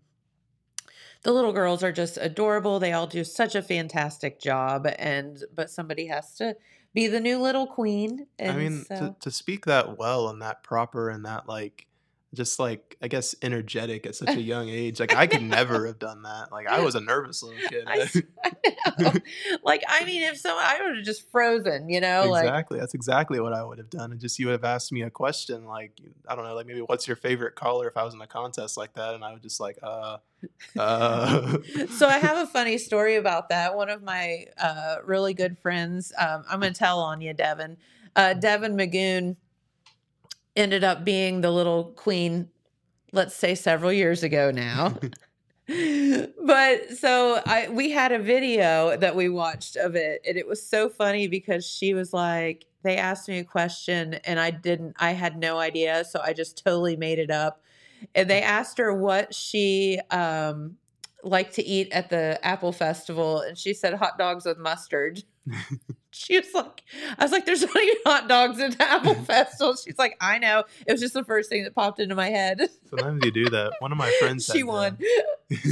the little girls are just adorable. They all do such a fantastic job, and but somebody has to be the new little queen. And I mean, so, to, to speak that well and that proper and that like, just like I guess energetic at such a young age. Like I could never have done that. Like I was a nervous little kid. I, I like, I mean, if so, I would have just frozen. You know, like exactly. That's exactly what I would have done. And just you would have asked me a question like I don't know, like maybe what's your favorite color if I was in a contest like that, and I would just like uh uh. so I have a funny story about that. One of my uh, really good friends, um, I'm going to tell on you, Devin. Uh, Devin Magoon ended up being the little queen, let's say several years ago now. but so I we had a video that we watched of it and it was so funny because she was like they asked me a question and I didn't I had no idea so I just totally made it up and they asked her what she um liked to eat at the Apple Festival and she said hot dogs with mustard. she was like I was like there's not even hot dogs at the Apple Festival. She's like I know. It was just the first thing that popped into my head. Sometimes you do that. One of my friends. she to- won.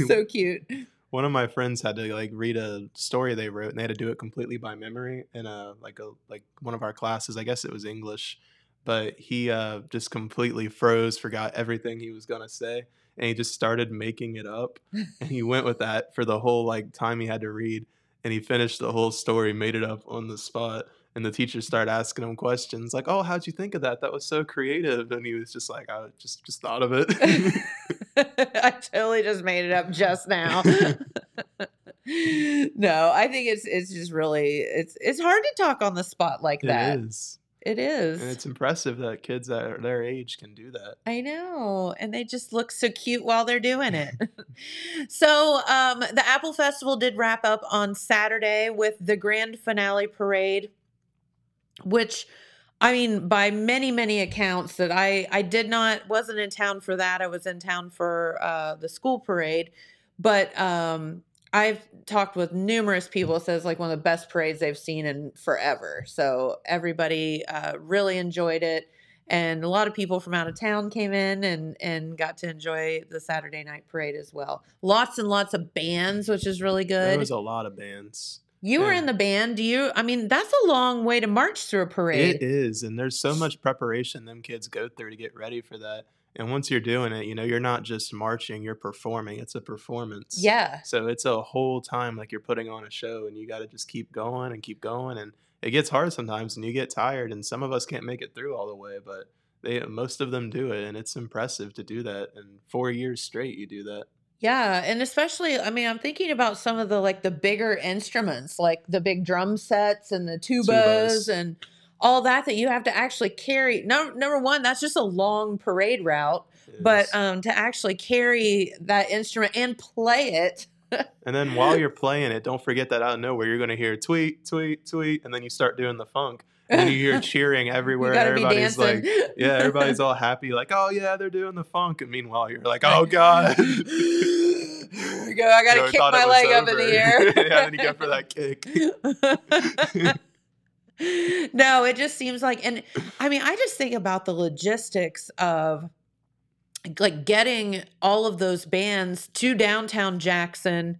so cute. one of my friends had to like read a story they wrote and they had to do it completely by memory in a like a like one of our classes i guess it was english but he uh just completely froze forgot everything he was gonna say and he just started making it up and he went with that for the whole like time he had to read and he finished the whole story made it up on the spot and the teacher started asking him questions like oh how'd you think of that that was so creative and he was just like i just just thought of it I totally just made it up just now. no, I think it's it's just really it's it's hard to talk on the spot like that. it is It is. and it's impressive that kids that are their age can do that I know. And they just look so cute while they're doing it. so, um, the Apple Festival did wrap up on Saturday with the grand finale parade, which I mean, by many, many accounts that I I did not wasn't in town for that. I was in town for uh, the school parade, but um, I've talked with numerous people. It says like one of the best parades they've seen in forever. So everybody uh, really enjoyed it, and a lot of people from out of town came in and and got to enjoy the Saturday night parade as well. Lots and lots of bands, which is really good. there was a lot of bands you were in the band. Do you? I mean, that's a long way to march through a parade. It is, and there's so much preparation them kids go through to get ready for that. And once you're doing it, you know, you're not just marching, you're performing. It's a performance. Yeah. So it's a whole time like you're putting on a show and you got to just keep going and keep going and it gets hard sometimes and you get tired and some of us can't make it through all the way, but they most of them do it and it's impressive to do that and 4 years straight you do that. Yeah, and especially I mean I'm thinking about some of the like the bigger instruments like the big drum sets and the tubas, Tubas. and all that that you have to actually carry. No, number one, that's just a long parade route, but um to actually carry that instrument and play it. And then while you're playing it, don't forget that out of nowhere you're going to hear tweet, tweet, tweet, and then you start doing the funk. And you hear cheering everywhere. you got be Everybody's like, yeah, everybody's all happy, like, oh yeah, they're doing the funk. And meanwhile, you're like, oh god, go. I got to You know, kick my leg up in the air. yeah, then you go for that kick. No, it just seems like, and I mean, I just think about the logistics of like getting all of those bands to downtown Jackson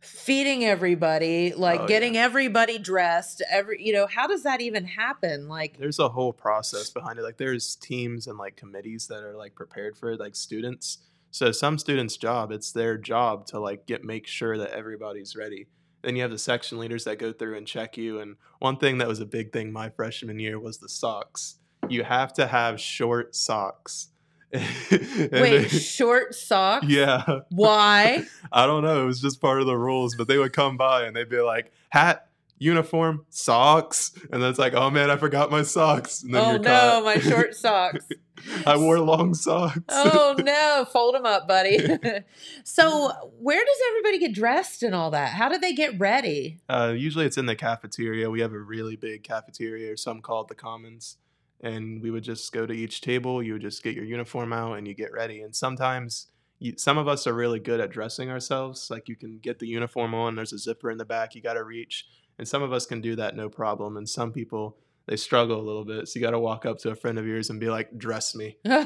feeding everybody, like Oh, getting everybody dressed, every you know, how does that even happen? Like There's a whole process behind it. Like there's teams and like committees that are like prepared for it, like students. So some students' job, it's their job to like get make sure that everybody's ready. Then you have the section leaders that go through and check you. And one thing that was a big thing my freshman year was the socks. You have to have short socks. Wait, they- short socks? yeah. Why? I don't know. It was just part of the rules. But they would come by and they'd be like, hat, uniform, socks. And then it's like, oh man, I forgot my socks. And then oh no, my short socks. I wore long socks. oh no, fold them up, buddy. so, where does everybody get dressed and all that? How do they get ready? Uh, usually it's in the cafeteria. We have a really big cafeteria, or some call it the commons. And we would just go to each table. You would just get your uniform out and you get ready. And sometimes you, some of us are really good at dressing ourselves. Like you can get the uniform on, there's a zipper in the back you got to reach. And some of us can do that no problem. And some people, they struggle a little bit. So you got to walk up to a friend of yours and be like, dress me. so,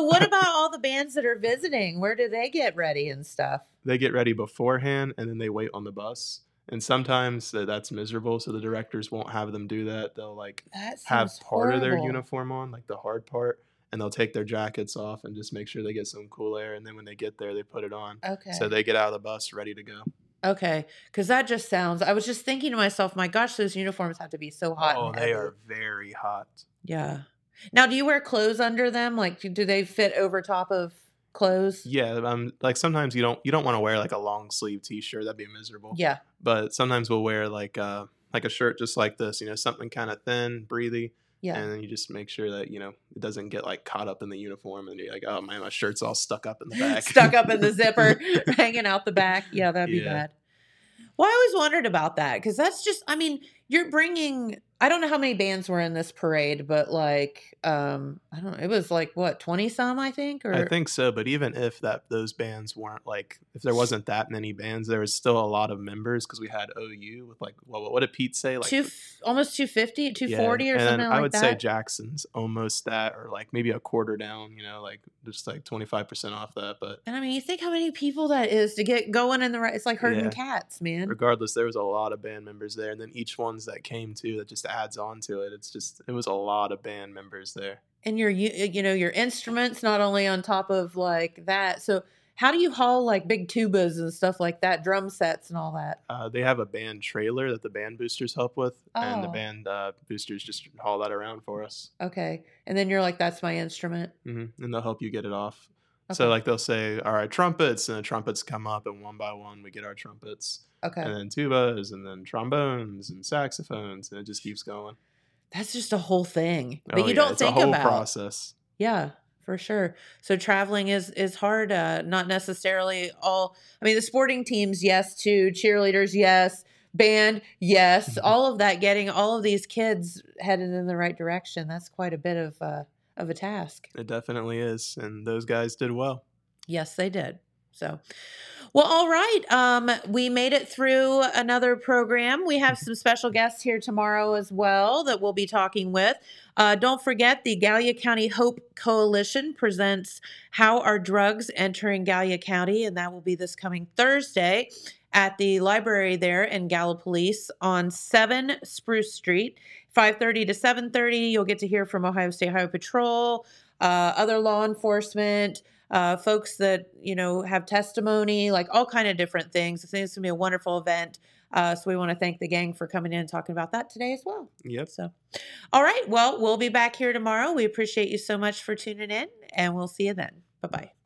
what about all the bands that are visiting? Where do they get ready and stuff? they get ready beforehand and then they wait on the bus. And sometimes that's miserable, so the directors won't have them do that. They'll like That have part of their uniform on, like the hard part, and they'll take their jackets off and just make sure they get some cool air. And then when they get there, they put it on. Okay. So they get out of the bus ready to go. Okay, because that just sounds. I was just thinking to myself, my gosh, those uniforms have to be so hot. oh, they heavy. are very hot. Yeah. Now, do you wear clothes under them? Like, do they fit over top of clothes? Yeah, um, like sometimes you don't you don't want to wear like a long sleeve t shirt. That'd be miserable. Yeah. But sometimes we'll wear like uh like a shirt just like this, you know, something kind of thin, breathy. Yeah. And then you just make sure that, you know, it doesn't get like caught up in the uniform and you're like, oh man, my shirt's all stuck up in the back. Stuck up in the zipper, hanging out the back. Yeah, that'd be Yeah. bad. Well, I always wondered about that because that's just, I mean, you're bringing, I don't know how many bands were in this parade, but like, um, I don't know, it was like what, 20 some, I think? Or I think so, but even if that those bands weren't like if there wasn't that many bands, there was still a lot of members because we had OU with like what, what did Pete say like two, almost 250, 240 yeah, or something like I would that. say Jackson's almost that or like maybe a quarter down, you know, like just like twenty five percent off that. But and I mean, you think how many people that is to get going in the right, it's like herding Yeah. cats, man. regardless, there was a lot of band members there, and then each ones that came too that just adds on to it. It's just it was a lot of band members there. and your you you know your instruments not only on top of like that so how do you haul like big tubas and stuff like that drum sets and all that Uh, they have a band trailer that the band boosters help with, and the Oh. band uh, boosters just haul that around for us. okay and then you're like that's my instrument hmm and they'll help you get it off. Okay. So like they'll say, "All right, trumpets," and the trumpets come up, and one by one we get our trumpets, okay and then tubas, and then trombones and saxophones, and it just keeps going. that's just a whole thing that Oh, you yeah, don't it's think a whole about process. yeah for sure so traveling is is hard uh not necessarily all i mean the sporting teams yes To cheerleaders yes band yes all of that getting all of these kids headed in the right direction that's quite a bit of uh of a task It definitely is, and those guys did well. Yes, they did. So, well, all right. Um, we made it through another program. We have some special guests here tomorrow as well that we'll be talking with. Uh, don't forget, the Gallia County Hope Coalition presents How Are Drugs Entering Gallia County? And that will be this coming Thursday at the library there in Gallipolis on 7 Spruce Street. 5.30 to 7.30 you'll get to hear from ohio state highway patrol uh, other law enforcement uh, folks that you know have testimony like all kind of different things. I think it's going to be a wonderful event. Uh, so we want to thank the gang for coming in and talking about that today as well. Yep. so all right well we'll be back here tomorrow. We appreciate you so much for tuning in and we'll see you then. Bye bye